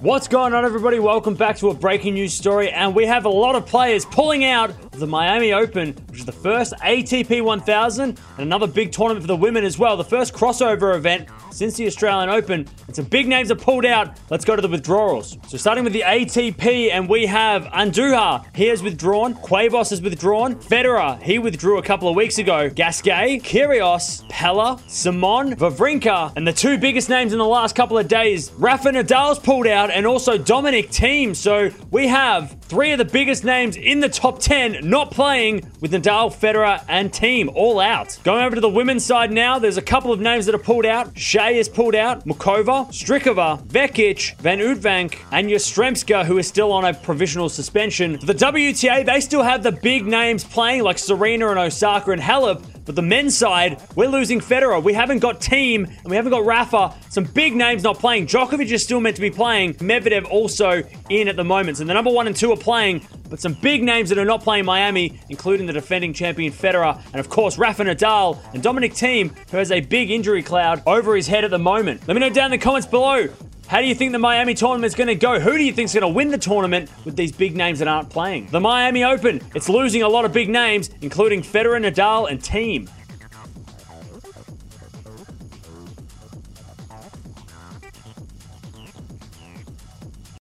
What's going on, everybody? Welcome back to a breaking news story. And we have a lot of players pulling out of the Miami Open, which is the first ATP 1000 and another big tournament for the women as well. The first crossover event since the Australian Open. And some big names are pulled out. Let's go to the withdrawals. So, starting with the ATP, and we have Andujar. He has withdrawn. Cuevas has withdrawn. Federer, he withdrew a couple of weeks ago. Gasquet, Kyrgios, Pella, Simon, Wawrinka, and the two biggest names in the last couple of days, Rafa Nadal's pulled out, and also Dominic Thiem. So, we have three of the biggest names in the top 10 not playing with Nadal, Federer, and Thiem all out. Going over to the women's side now, there's a couple of names that are pulled out. Hsieh is pulled out, Muchova, Strycova, Vekic, Van Uytvanck, and Yastremska, who is still on a provisional suspension. For the WTA, they still have the big names playing like Serena and Osaka and Halep, but the men's side, we're losing Federer. We haven't got Thiem and we haven't got Rafa. Some big names not playing. Djokovic is still meant to be playing. Medvedev also in at the moment. So the number one and two are playing, but some big names that are not playing Miami, including the defending champion Federer, and of course Rafa Nadal and Dominic Thiem, who has a big injury cloud over his head at the moment. Let me know down in the comments below. How do you think the Miami tournament is going to go? Who do you think is going to win the tournament with these big names that aren't playing? The Miami Open, it's losing a lot of big names, including Federer, Nadal, and Thiem.